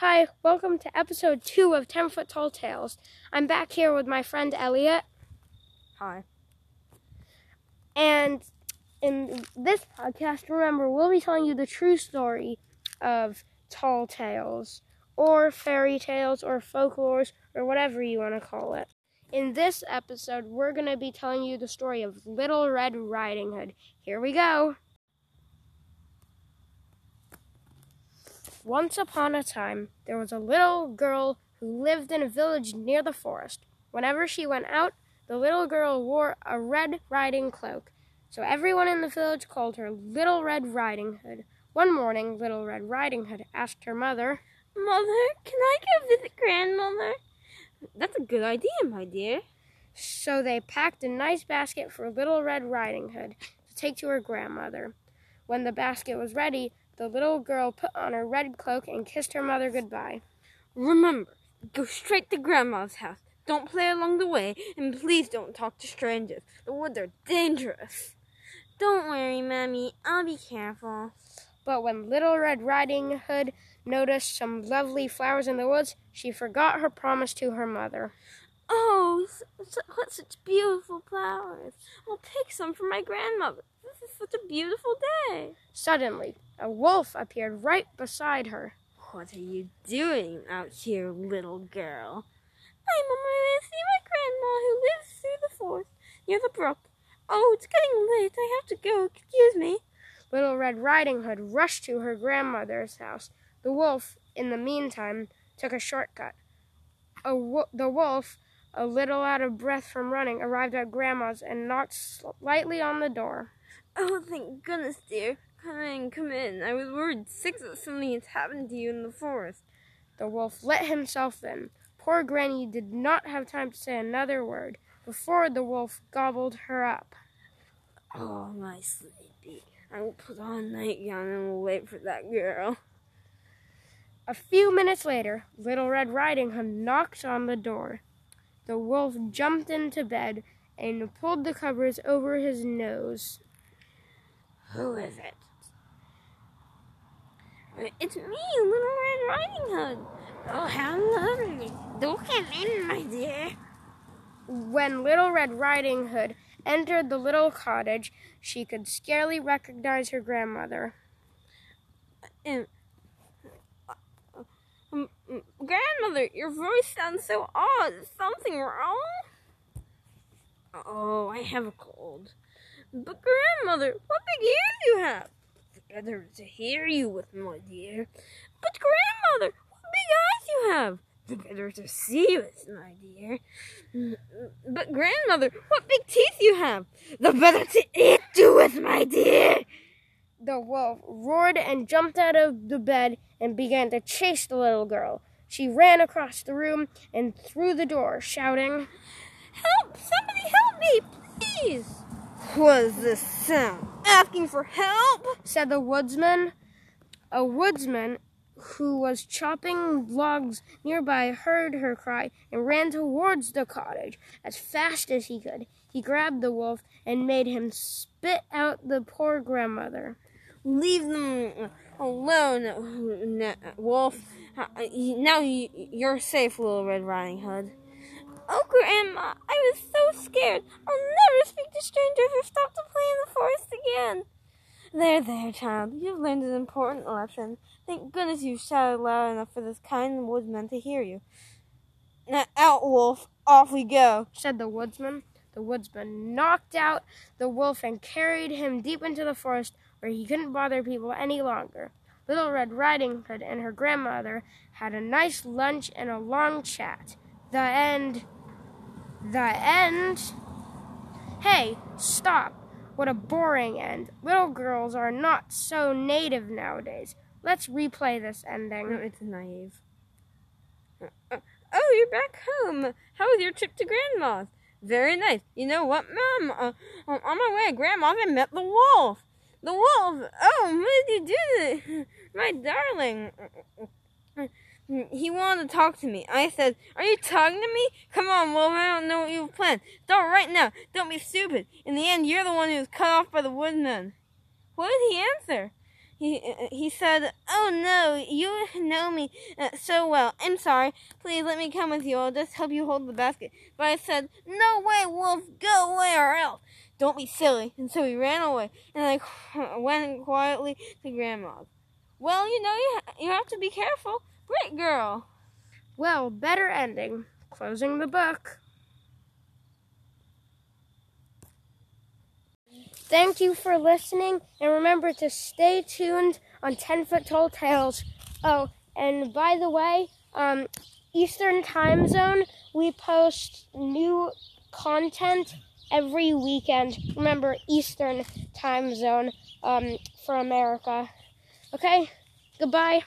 Hi, welcome to episode two of 10 Foot Tall Tales. I'm back here with my friend Elliot, Hi. and in this podcast, remember, we'll be telling you the true story of tall tales, or fairy tales, or folklores, or whatever you want to call it. In this episode, we're going to be telling you the story of Little Red Riding Hood. Here we go. Once upon a time, there was a little girl who lived in a village near the forest. Whenever she went out, the little girl wore a red riding cloak, so everyone in the village called her Little Red Riding Hood. One morning, Little Red Riding Hood asked her mother, Mother, can I go visit grandmother? That's a good idea, my dear. So they packed a nice basket for Little Red Riding Hood to take to her grandmother. When the basket was ready, the little girl put on her red cloak and kissed her mother goodbye. Remember, go straight to grandma's house. Don't play along the way, and please don't talk to strangers. The woods are dangerous. Don't worry, Mammy. I'll be careful. But when Little Red Riding Hood noticed some lovely flowers in the woods, she forgot her promise to her mother. Oh, what such beautiful flowers. I'll pick some for my grandmother. This is such a beautiful day. Suddenly, a wolf appeared right beside her. What are you doing out here, little girl? I'm on my way to see my grandma who lives through the forest near the brook. Oh, it's getting late. I have to go. Excuse me. Little Red Riding Hood rushed to her grandmother's house. The wolf, in the meantime, took a shortcut. A wo- the wolf, a little out of breath from running, arrived at Grandma's and knocked slightly on the door. Oh, thank goodness, dear. Come in, come in. I was worried sick that something had happened to you in the forest. The wolf let himself in. Poor Granny did not have time to say another word before the wolf gobbled her up. Oh, my sleepy. I will put on a nightgown and will wait for that girl. A few minutes later, Little Red Riding Hood knocked on the door. The wolf jumped into bed and pulled the covers over his nose. Who is it? It's me, Little Red Riding Hood. Oh, how lovely. Do come in, my dear. When Little Red Riding Hood entered the little cottage, she could scarcely recognize her grandmother. Um, um, grandmother, your voice sounds so odd. Is something wrong? Oh, I have a cold. But grandmother, what big ears you have! The better to hear you with, my dear. But grandmother, what big eyes you have! The better to see with, my dear. But grandmother, what big teeth you have! The better to eat you with, my dear. The wolf roared and jumped out of the bed and began to chase the little girl. She ran across the room and through the door, shouting, Help! Somebody help me, please! What is this sound? Asking for help? said the woodsman. A woodsman who was chopping logs nearby heard her cry and ran towards the cottage as fast as he could. He grabbed the wolf and made him spit out the poor grandmother. Leave them alone, Wolf. Now you're safe, Little Red Riding Hood. Oh, Grandma, I was so scared. I'll never speak to strangers or stop to play in the forest again. There, there, child. You've learned an important lesson. Thank goodness you shouted loud enough for this kind woodsman to hear you. Now, out, Wolf. Off we go. said the woodsman. The woodsman knocked out the wolf and carried him deep into the forest where he couldn't bother people any longer. Little Red Riding Hood and her grandmother had a nice lunch and a long chat. The end. The end. Hey, stop. What a boring end. Little girls are not so native nowadays. Let's replay this ending. No, it's naive. Uh, uh, oh, you're back home. How was your trip to Grandma's? Very nice. You know what, Mom? Uh, on my way to Grandma's, I met the wolf. The wolf! Oh, what did you do to my darling? He wanted to talk to me. I said, Are you talking to me? Come on, Wolf, I don't know what you've planned. Start right now. Don't be stupid. In the end, you're the one who was cut off by the woodman. What did he answer? he uh, he said, "Oh no, you know me uh, so well. I'm sorry. Please let me come with you. I'll just help you hold the basket." But I said, "No way, Wolf. Go away or else." Don't be silly. And so he ran away, and I went quietly to Grandma's. Well, you know, you, ha- you have to be careful. Great girl. Well, better ending. Closing the book. Thank you for listening, and remember to stay tuned on 10 Foot Tall Tales. Oh, and by the way, um, Eastern Time Zone, we post new content every weekend. Remember, Eastern Time Zone um, for America. Okay, goodbye.